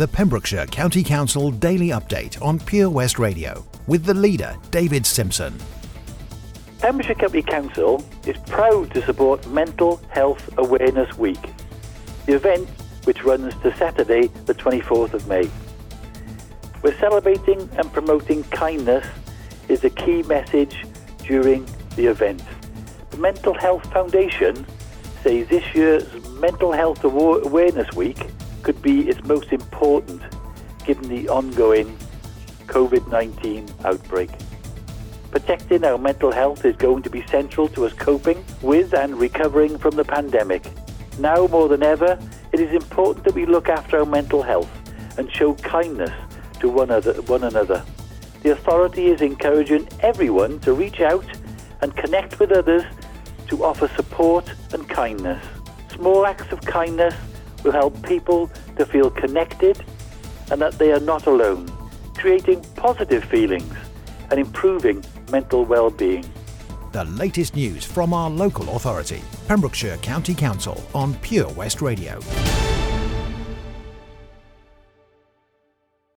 the Pembrokeshire County Council Daily Update on Pure West Radio with the leader, David Simpson. Pembrokeshire County Council is proud to support Mental Health Awareness Week, the event which runs to Saturday, the 24th of May. We're celebrating and promoting kindness is a key message during the event. The Mental Health Foundation says this year's Mental Health Awareness Week could be its most important given the ongoing COVID 19 outbreak. Protecting our mental health is going to be central to us coping with and recovering from the pandemic. Now more than ever, it is important that we look after our mental health and show kindness to one, other, one another. The authority is encouraging everyone to reach out and connect with others to offer support and kindness. Small acts of kindness will help people to feel connected and that they are not alone, creating positive feelings and improving mental well-being. The latest news from our local authority, Pembrokeshire County Council on Pure West Radio.